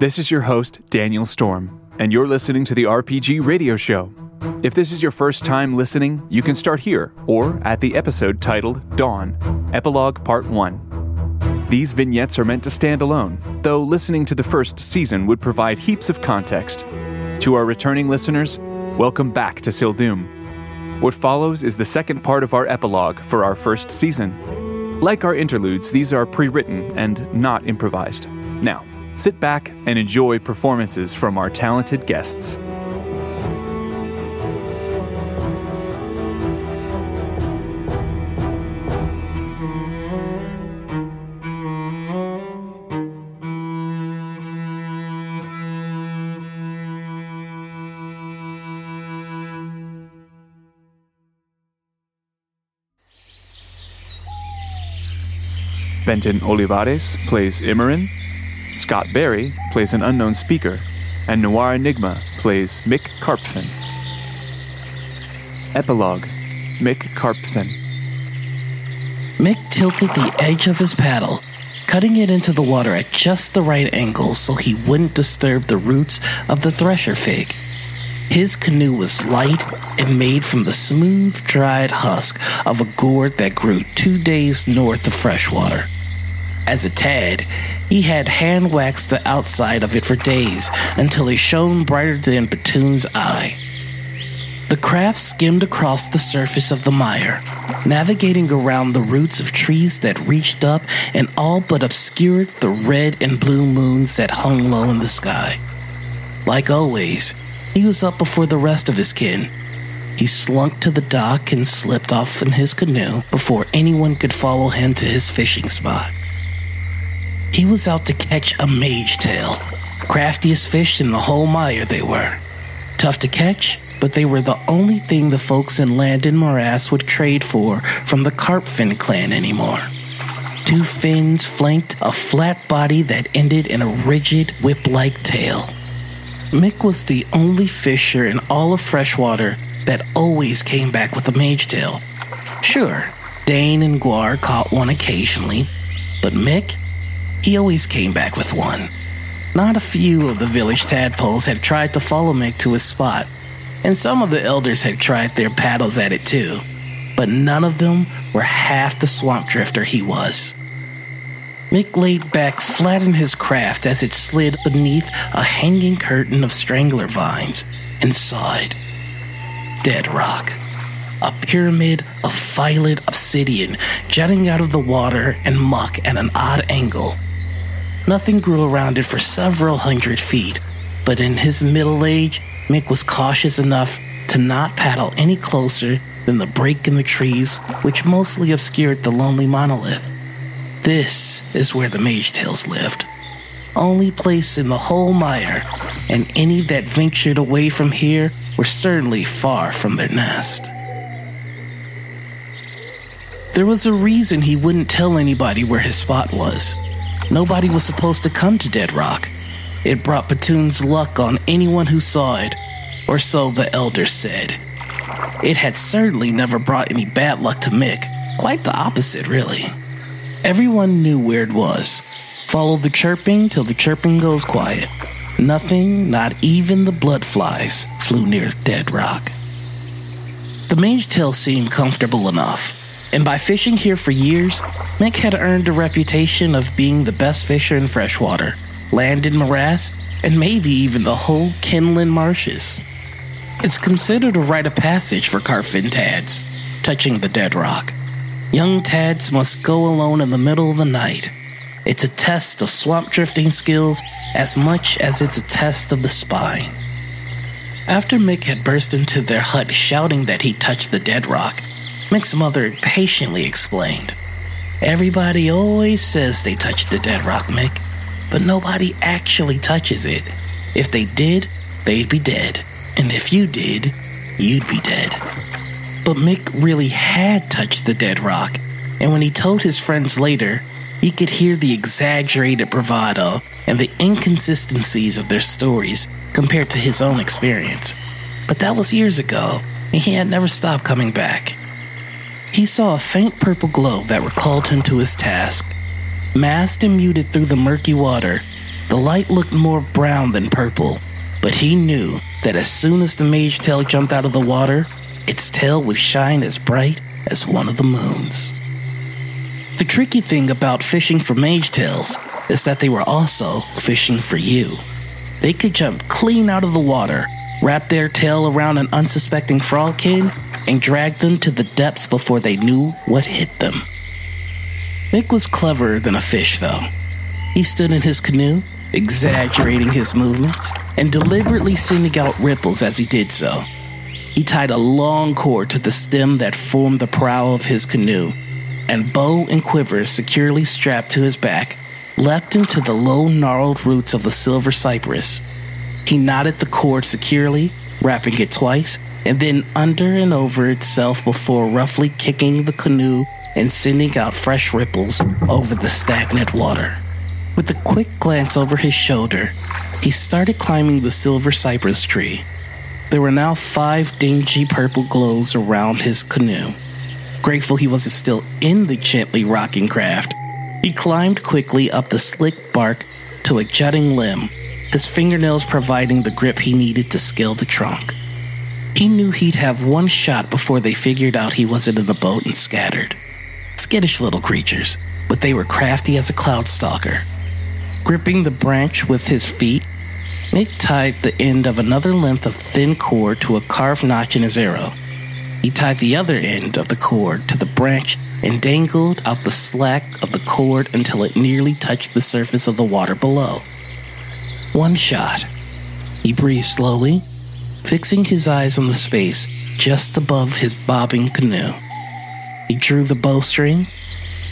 This is your host, Daniel Storm, and you're listening to the RPG Radio Show. If this is your first time listening, you can start here or at the episode titled Dawn, Epilogue Part 1. These vignettes are meant to stand alone, though listening to the first season would provide heaps of context. To our returning listeners, welcome back to Sildum. What follows is the second part of our epilogue for our first season. Like our interludes, these are pre written and not improvised. Now, sit back and enjoy performances from our talented guests. Benton Olivares plays Immerin, Scott Barry plays an unknown speaker, and Noir Enigma plays Mick Karpfen. Epilogue Mick Karpfen. Mick tilted the edge of his paddle, cutting it into the water at just the right angle so he wouldn't disturb the roots of the thresher fig. His canoe was light and made from the smooth, dried husk of a gourd that grew two days north of freshwater. As a tad, he had hand waxed the outside of it for days until it shone brighter than Batoon's eye. The craft skimmed across the surface of the mire, navigating around the roots of trees that reached up and all but obscured the red and blue moons that hung low in the sky. Like always, he was up before the rest of his kin. He slunk to the dock and slipped off in his canoe before anyone could follow him to his fishing spot. He was out to catch a mage tail. Craftiest fish in the whole mire they were. Tough to catch, but they were the only thing the folks in Landon Morass would trade for from the Karpfen clan anymore. Two fins flanked a flat body that ended in a rigid whip like tail. Mick was the only fisher in all of freshwater that always came back with a mage tail. Sure, Dane and Guar caught one occasionally, but Mick, he always came back with one. Not a few of the village tadpoles had tried to follow Mick to his spot, and some of the elders had tried their paddles at it too, but none of them were half the swamp drifter he was. Mick laid back flat in his craft as it slid beneath a hanging curtain of strangler vines and sighed. Dead rock. A pyramid of violet obsidian jutting out of the water and muck at an odd angle. Nothing grew around it for several hundred feet, but in his middle age, Mick was cautious enough to not paddle any closer than the break in the trees, which mostly obscured the lonely monolith. This is where the Mage Tails lived. Only place in the whole mire, and any that ventured away from here were certainly far from their nest. There was a reason he wouldn't tell anybody where his spot was. Nobody was supposed to come to Dead Rock. It brought Batoon's luck on anyone who saw it, or so the elders said. It had certainly never brought any bad luck to Mick. Quite the opposite, really. Everyone knew where it was. Follow the chirping till the chirping goes quiet. Nothing, not even the blood flies, flew near Dead Rock. The mage tail seemed comfortable enough, and by fishing here for years, Mick had earned a reputation of being the best fisher in freshwater, Landon Morass, and maybe even the whole Kinlan marshes. It's considered a rite of passage for Karpfen Tads, touching the dead rock. Young Tads must go alone in the middle of the night. It's a test of swamp drifting skills as much as it's a test of the spine. After Mick had burst into their hut shouting that he touched the dead rock, Mick's mother patiently explained. Everybody always says they touched the dead rock, Mick, but nobody actually touches it. If they did, they'd be dead. And if you did, you'd be dead. But Mick really had touched the dead rock, and when he told his friends later, he could hear the exaggerated bravado and the inconsistencies of their stories compared to his own experience. But that was years ago, and he had never stopped coming back. He saw a faint purple glow that recalled him to his task. Masked and muted through the murky water, The light looked more brown than purple, but he knew that as soon as the mage tail jumped out of the water, its tail would shine as bright as one of the moons. The tricky thing about fishing for mage tails is that they were also fishing for you. They could jump clean out of the water, wrap their tail around an unsuspecting frog kid, and dragged them to the depths before they knew what hit them. Mick was cleverer than a fish, though. He stood in his canoe, exaggerating his movements, and deliberately sending out ripples as he did so. He tied a long cord to the stem that formed the prow of his canoe, and bow and quiver securely strapped to his back, leapt into the low gnarled roots of the silver cypress. He knotted the cord securely, wrapping it twice, and then under and over itself before roughly kicking the canoe and sending out fresh ripples over the stagnant water. With a quick glance over his shoulder, he started climbing the silver cypress tree. There were now five dingy purple glows around his canoe. Grateful he wasn't still in the gently rocking craft, he climbed quickly up the slick bark to a jutting limb, his fingernails providing the grip he needed to scale the trunk. He knew he'd have one shot before they figured out he wasn't in the boat and scattered. Skittish little creatures, but they were crafty as a cloud stalker. Gripping the branch with his feet, Mick tied the end of another length of thin cord to a carved notch in his arrow. He tied the other end of the cord to the branch and dangled out the slack of the cord until it nearly touched the surface of the water below. One shot. He breathed slowly, fixing his eyes on the space just above his bobbing canoe. He drew the bowstring,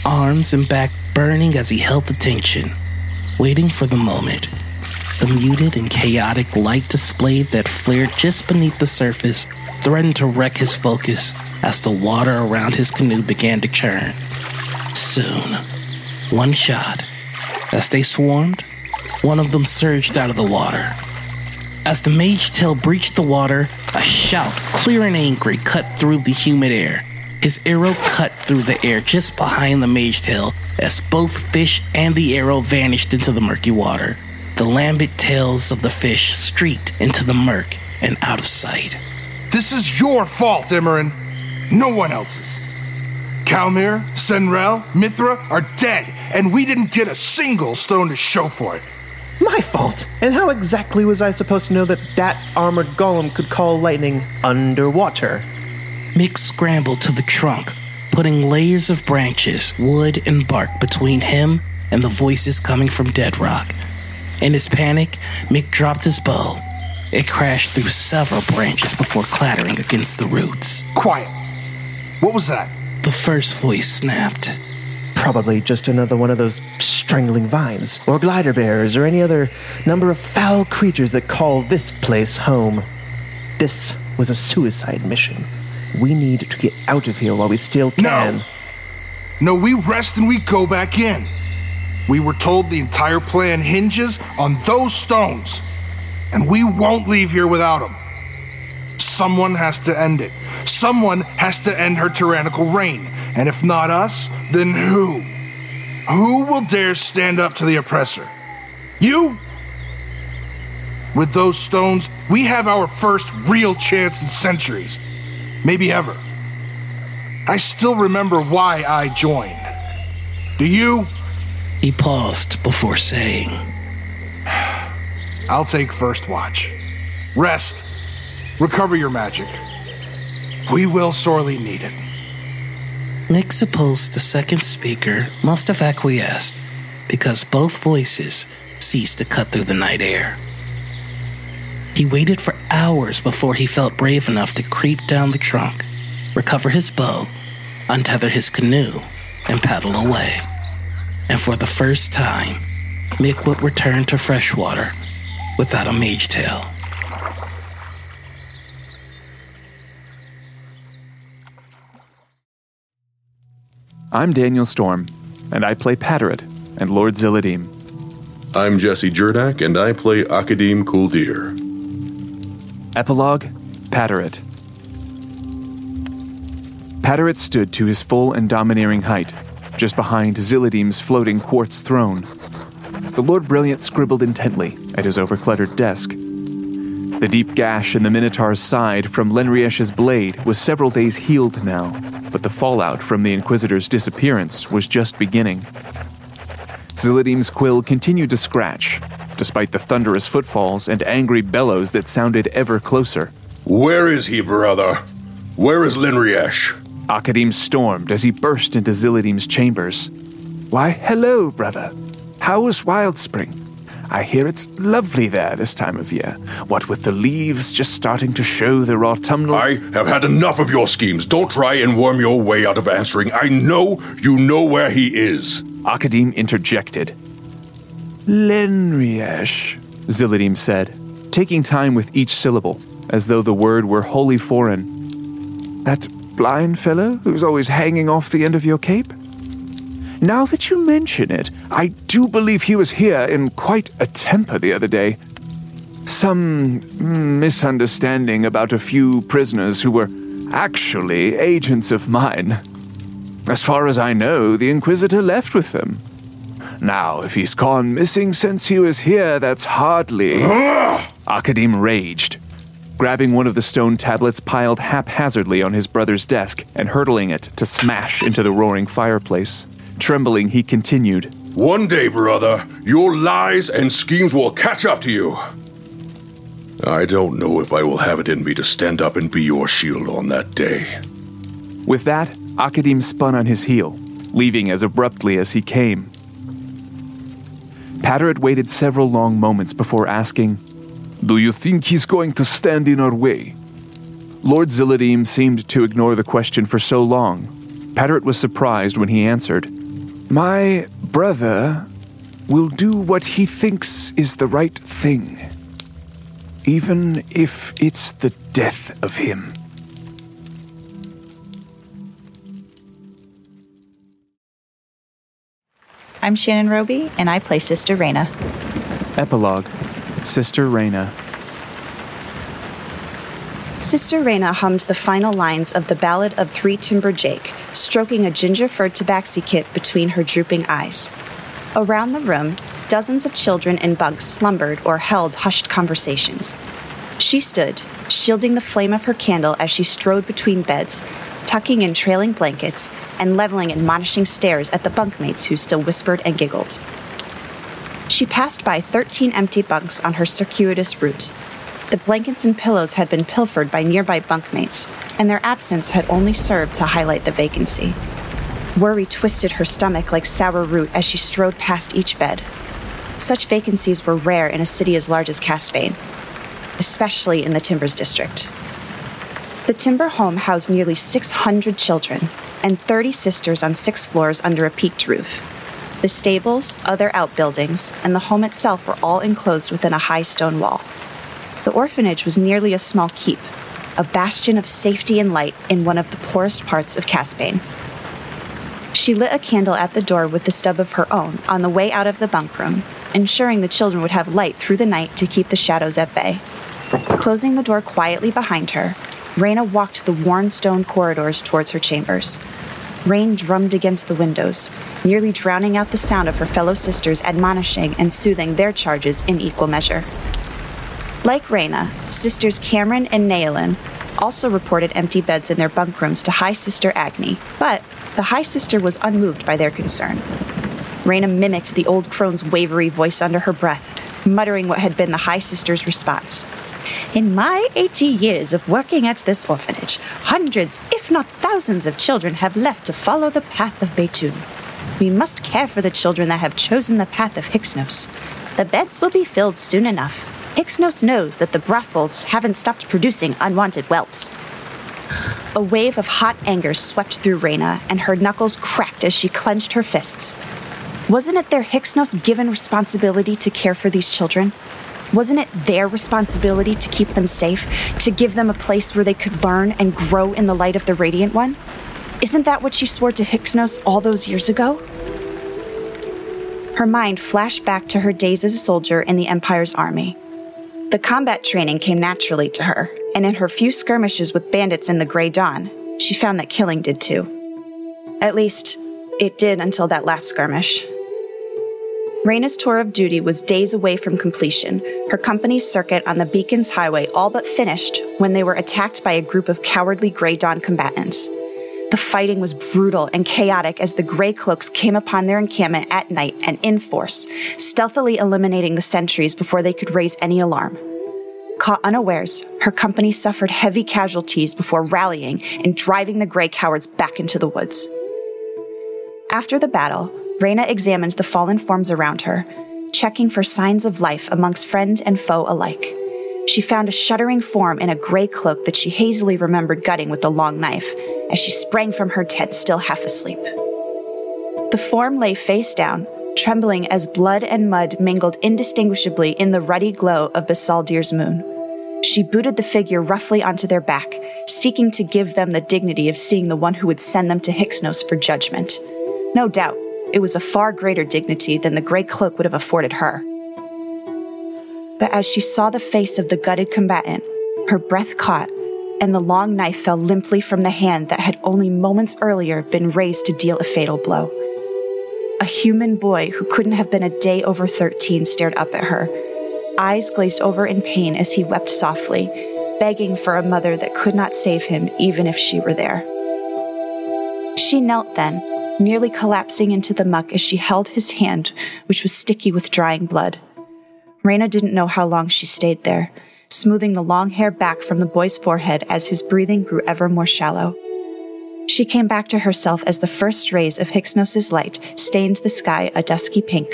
arms and back burning as he held the tension, waiting for the moment. The muted and chaotic light displayed that flared just beneath the surface threatened to wreck his focus as the water around his canoe began to churn. Soon, one shot. As they swarmed, one of them surged out of the water. As the mage tail breached the water, a shout, clear and angry, cut through the humid air. His arrow cut through the air just behind the mage tail as both fish and the arrow vanished into the murky water. The lambent tails of the fish streaked into the murk and out of sight. This is your fault, Immerin. No one else's. Kalmir, Senrel, Mithra are dead, and we didn't get a single stone to show for it. My fault. And how exactly was I supposed to know that that armored golem could call lightning underwater? Mick scrambled to the trunk, putting layers of branches, wood, and bark between him and the voices coming from Dead Rock. In his panic, Mick dropped his bow. It crashed through several branches before clattering against the roots. Quiet. What was that? The first voice snapped. Probably just another one of those strangling vines, or glider bears, or any other number of foul creatures that call this place home. This was a suicide mission. We need to get out of here while we still can. No. No, we rest and we go back in. We were told the entire plan hinges on those stones, and we won't leave here without them. Someone has to end it. Someone has to end her tyrannical reign. And if not us, then who? Who will dare stand up to the oppressor? You? With those stones, we have our first real chance in centuries. Maybe ever. I still remember why I joined. Do you? He paused before saying, I'll take first watch. Rest. Recover your magic. We will sorely need it. Mick supposed the second speaker must have acquiesced because both voices ceased to cut through the night air. He waited for hours before he felt brave enough to creep down the trunk, recover his bow, untether his canoe, and paddle away. And for the first time, Mick would return to freshwater without a mage tail. I'm Daniel Storm, and I play Pataret and Lord Zilladim. I'm Jesse Jurdak, and I play Akadim Kuldir. Epilogue Pataret. Pataret stood to his full and domineering height, just behind Zilladim's floating quartz throne. the Lord Brilliant scribbled intently at his overcluttered desk. The deep gash in the Minotaur's side from Lenriesh's blade was several days healed now, but the fallout from the Inquisitor's disappearance was just beginning. Zilladim's quill continued to scratch, despite the thunderous footfalls and angry bellows that sounded ever closer. Where is he, brother? Where is Lenriesh? Akadim stormed as he burst into Zilladim's chambers. Why, hello, brother. How was Wildspring? I hear it's lovely there this time of year. What with the leaves just starting to show their autumnal. I have had enough of your schemes. Don't try and worm your way out of answering. I know you know where he is. Akadim interjected. Lenriesh, Zilladim said, taking time with each syllable, as though the word were wholly foreign. That blind fellow who's always hanging off the end of your cape? Now that you mention it, I do believe he was here in quite a temper the other day. Some misunderstanding about a few prisoners who were actually agents of mine. As far as I know, the Inquisitor left with them. Now, if he's gone missing since he was here, that's hardly. Akadim raged, grabbing one of the stone tablets piled haphazardly on his brother's desk and hurtling it to smash into the roaring fireplace. Trembling, he continued, One day, brother, your lies and schemes will catch up to you. I don't know if I will have it in me to stand up and be your shield on that day. With that, Akadim spun on his heel, leaving as abruptly as he came. Pataret waited several long moments before asking, Do you think he's going to stand in our way? Lord Zilladim seemed to ignore the question for so long. Pataret was surprised when he answered, My brother will do what he thinks is the right thing, even if it's the death of him. I'm Shannon Roby, and I play Sister Raina. Epilogue Sister Raina. Sister Raina hummed the final lines of the Ballad of Three Timber Jake, stroking a ginger furred tabaxi kit between her drooping eyes. Around the room, dozens of children in bunks slumbered or held hushed conversations. She stood, shielding the flame of her candle as she strode between beds, tucking in trailing blankets and leveling admonishing stares at the bunkmates who still whispered and giggled. She passed by 13 empty bunks on her circuitous route. The blankets and pillows had been pilfered by nearby bunkmates, and their absence had only served to highlight the vacancy. Worry twisted her stomach like sour root as she strode past each bed. Such vacancies were rare in a city as large as Casbane, especially in the Timbers district. The timber home housed nearly 600 children and 30 sisters on six floors under a peaked roof. The stables, other outbuildings, and the home itself were all enclosed within a high stone wall. The orphanage was nearly a small keep, a bastion of safety and light in one of the poorest parts of Casbane. She lit a candle at the door with the stub of her own on the way out of the bunk room, ensuring the children would have light through the night to keep the shadows at bay. Closing the door quietly behind her, Raina walked the worn stone corridors towards her chambers. Rain drummed against the windows, nearly drowning out the sound of her fellow sisters admonishing and soothing their charges in equal measure. Like Raina, sisters Cameron and Naelin also reported empty beds in their bunk rooms to High Sister Agni, but the High Sister was unmoved by their concern. Raina mimicked the old crone's wavery voice under her breath, muttering what had been the High Sister's response. In my 80 years of working at this orphanage, hundreds, if not thousands, of children have left to follow the path of Beytun. We must care for the children that have chosen the path of Hixnos. The beds will be filled soon enough. Hixnos knows that the brothels haven't stopped producing unwanted whelps. A wave of hot anger swept through Raina, and her knuckles cracked as she clenched her fists. Wasn't it their Hixnos given responsibility to care for these children? Wasn't it their responsibility to keep them safe, to give them a place where they could learn and grow in the light of the Radiant One? Isn't that what she swore to Hixnos all those years ago? Her mind flashed back to her days as a soldier in the Empire's army. The combat training came naturally to her, and in her few skirmishes with bandits in the Grey Dawn, she found that killing did too. At least, it did until that last skirmish. Raina's tour of duty was days away from completion, her company's circuit on the Beacons Highway all but finished when they were attacked by a group of cowardly Grey Dawn combatants. The fighting was brutal and chaotic as the Grey Cloaks came upon their encampment at night and in force, stealthily eliminating the sentries before they could raise any alarm. Caught unawares, her company suffered heavy casualties before rallying and driving the Grey Cowards back into the woods. After the battle, Raina examines the fallen forms around her, checking for signs of life amongst friend and foe alike. She found a shuddering form in a gray cloak that she hazily remembered gutting with the long knife as she sprang from her tent, still half asleep. The form lay face down, trembling as blood and mud mingled indistinguishably in the ruddy glow of Basaldir's moon. She booted the figure roughly onto their back, seeking to give them the dignity of seeing the one who would send them to Hixnos for judgment. No doubt, it was a far greater dignity than the gray cloak would have afforded her. But as she saw the face of the gutted combatant, her breath caught, and the long knife fell limply from the hand that had only moments earlier been raised to deal a fatal blow. A human boy who couldn't have been a day over 13 stared up at her, eyes glazed over in pain as he wept softly, begging for a mother that could not save him even if she were there. She knelt then, nearly collapsing into the muck as she held his hand, which was sticky with drying blood. Raina didn't know how long she stayed there, smoothing the long hair back from the boy's forehead as his breathing grew ever more shallow. She came back to herself as the first rays of Hixnos's light stained the sky a dusky pink.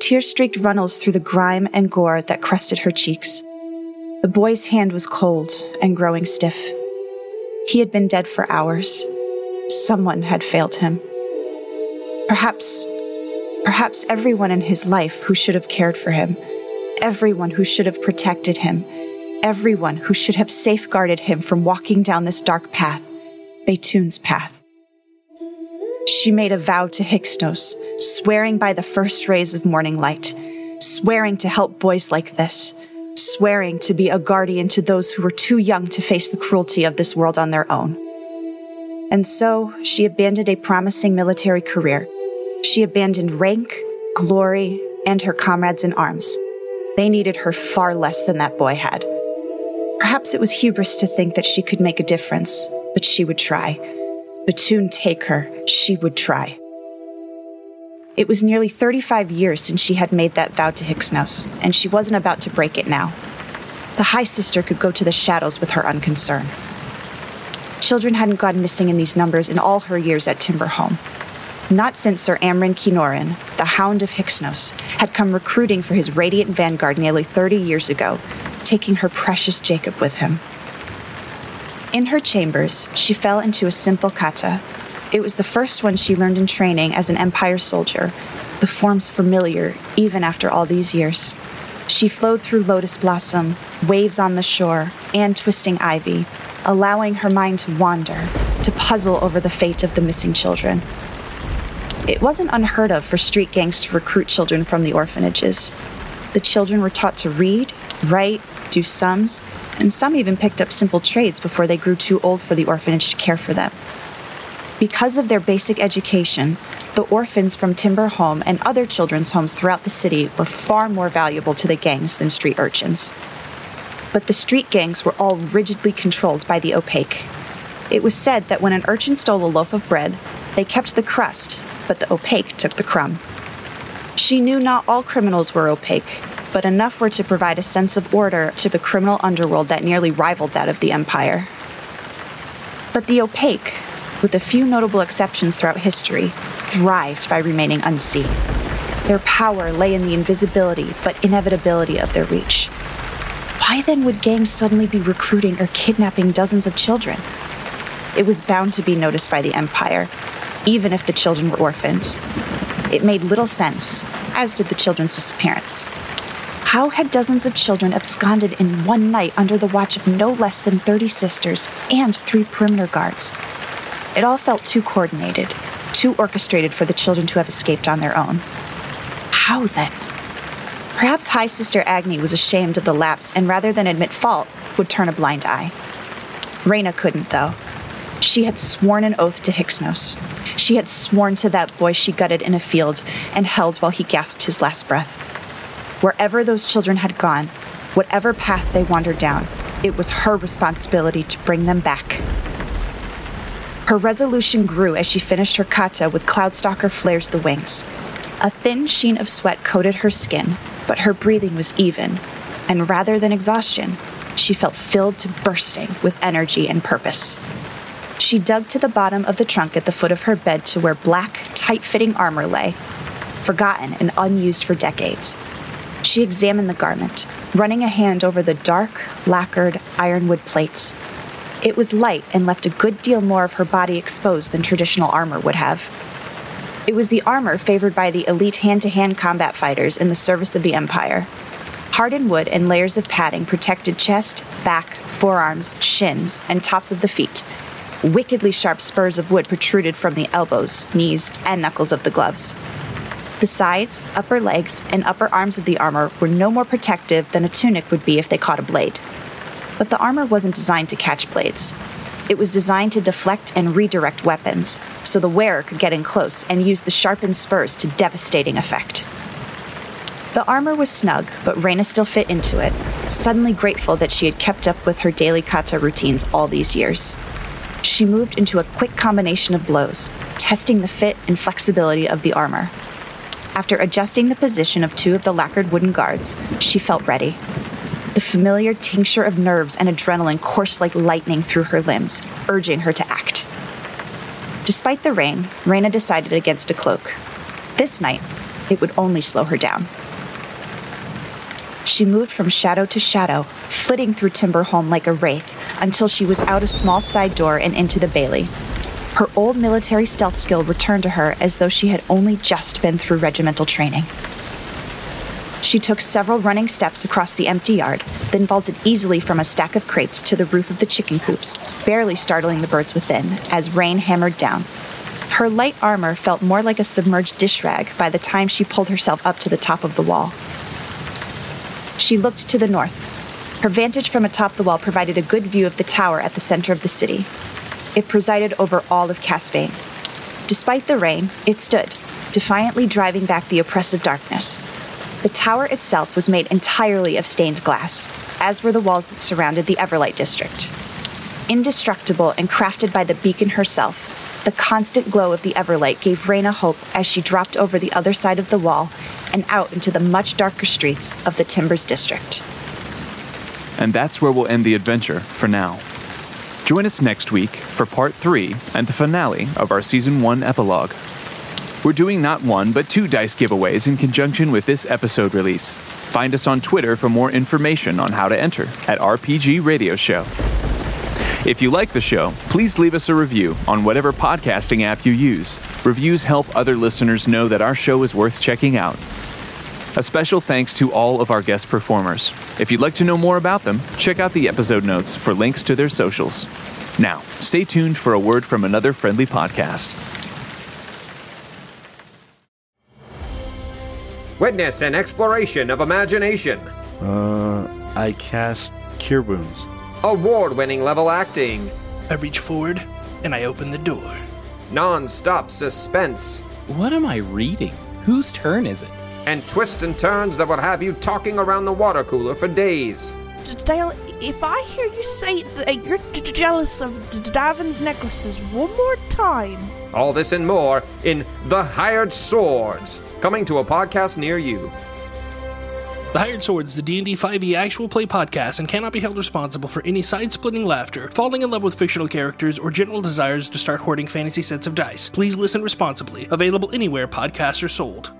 Tear streaked runnels through the grime and gore that crusted her cheeks. The boy's hand was cold and growing stiff. He had been dead for hours. Someone had failed him. Perhaps, perhaps everyone in his life who should have cared for him, everyone who should have protected him, everyone who should have safeguarded him from walking down this dark path, Betun's path. She made a vow to Hixnos, swearing by the first rays of morning light, swearing to help boys like this, swearing to be a guardian to those who were too young to face the cruelty of this world on their own. And so she abandoned a promising military career. She abandoned rank, glory, and her comrades in arms. They needed her far less than that boy had. Perhaps it was hubris to think that she could make a difference, but she would try. Betun take her, she would try. It was nearly 35 years since she had made that vow to Hixnos, and she wasn't about to break it now. The High Sister could go to the shadows with her unconcern. Children hadn't gone missing in these numbers in all her years at Timberhome. Not since Sir Amron Kinoran, the Hound of Hixnos, had come recruiting for his Radiant Vanguard nearly 30 years ago, taking her precious Jacob with him. In her chambers, she fell into a simple kata. It was the first one she learned in training as an Empire soldier, the forms familiar even after all these years. She flowed through lotus blossom, waves on the shore, and twisting ivy, allowing her mind to wander, to puzzle over the fate of the missing children. It wasn't unheard of for street gangs to recruit children from the orphanages. The children were taught to read, write, do sums, and some even picked up simple trades before they grew too old for the orphanage to care for them. Because of their basic education, the orphans from Timber Home and other children's homes throughout the city were far more valuable to the gangs than street urchins but the street gangs were all rigidly controlled by the opaque. It was said that when an urchin stole a loaf of bread, they kept the crust, but the opaque took the crumb. She knew not all criminals were opaque, but enough were to provide a sense of order to the criminal underworld that nearly rivaled that of the Empire. But the opaque, with a few notable exceptions throughout history, thrived by remaining unseen. Their power lay in the invisibility but inevitability of their reach. Why then would gangs suddenly be recruiting or kidnapping dozens of children? It was bound to be noticed by the Empire, even if the children were orphans. It made little sense, as did the children's disappearance. How had dozens of children absconded in one night under the watch of no less than 30 sisters and three perimeter guards? It all felt too coordinated, too orchestrated for the children to have escaped on their own. How then? Perhaps High Sister Agni was ashamed of the lapse and rather than admit fault, would turn a blind eye. Raina couldn't, though. She had sworn an oath to Hixnos. She had sworn to that boy she gutted in a field and held while he gasped his last breath. Wherever those children had gone, whatever path they wandered down, it was her responsibility to bring them back. Her resolution grew as she finished her kata with Cloudstalker flares the wings. A thin sheen of sweat coated her skin, but her breathing was even, and rather than exhaustion, she felt filled to bursting with energy and purpose. She dug to the bottom of the trunk at the foot of her bed to where black, tight fitting armor lay, forgotten and unused for decades. She examined the garment, running a hand over the dark, lacquered ironwood plates. It was light and left a good deal more of her body exposed than traditional armor would have. It was the armor favored by the elite hand to hand combat fighters in the service of the Empire. Hardened wood and layers of padding protected chest, back, forearms, shins, and tops of the feet. Wickedly sharp spurs of wood protruded from the elbows, knees, and knuckles of the gloves. The sides, upper legs, and upper arms of the armor were no more protective than a tunic would be if they caught a blade. But the armor wasn't designed to catch blades. It was designed to deflect and redirect weapons, so the wearer could get in close and use the sharpened spurs to devastating effect. The armor was snug, but Raina still fit into it, suddenly grateful that she had kept up with her daily kata routines all these years. She moved into a quick combination of blows, testing the fit and flexibility of the armor. After adjusting the position of two of the lacquered wooden guards, she felt ready. The familiar tincture of nerves and adrenaline coursed like lightning through her limbs, urging her to act. Despite the rain, Raina decided against a cloak. This night, it would only slow her down. She moved from shadow to shadow, flitting through Timberhome like a wraith until she was out a small side door and into the Bailey. Her old military stealth skill returned to her as though she had only just been through regimental training. She took several running steps across the empty yard, then vaulted easily from a stack of crates to the roof of the chicken coops, barely startling the birds within as rain hammered down. Her light armor felt more like a submerged dish rag by the time she pulled herself up to the top of the wall. She looked to the north. Her vantage from atop the wall provided a good view of the tower at the center of the city. It presided over all of Casbane. Despite the rain, it stood, defiantly driving back the oppressive darkness. The tower itself was made entirely of stained glass, as were the walls that surrounded the Everlight district. Indestructible and crafted by the beacon herself, the constant glow of the Everlight gave Raina hope as she dropped over the other side of the wall and out into the much darker streets of the Timbers district. And that's where we'll end the adventure for now. Join us next week for part three and the finale of our season one epilogue. We're doing not one, but two dice giveaways in conjunction with this episode release. Find us on Twitter for more information on how to enter at RPG Radio Show. If you like the show, please leave us a review on whatever podcasting app you use. Reviews help other listeners know that our show is worth checking out. A special thanks to all of our guest performers. If you'd like to know more about them, check out the episode notes for links to their socials. Now, stay tuned for a word from another friendly podcast. Witness an exploration of imagination. Uh, I cast Cure Wounds. Award winning level acting. I reach forward and I open the door. Non stop suspense. What am I reading? Whose turn is it? And twists and turns that will have you talking around the water cooler for days. Dale, if I hear you say that you're jealous of Davin's necklaces one more time. All this and more in The Hired Swords, coming to a podcast near you. The Hired Swords is a D&D 5e actual play podcast and cannot be held responsible for any side-splitting laughter, falling in love with fictional characters, or general desires to start hoarding fantasy sets of dice. Please listen responsibly. Available anywhere podcasts are sold.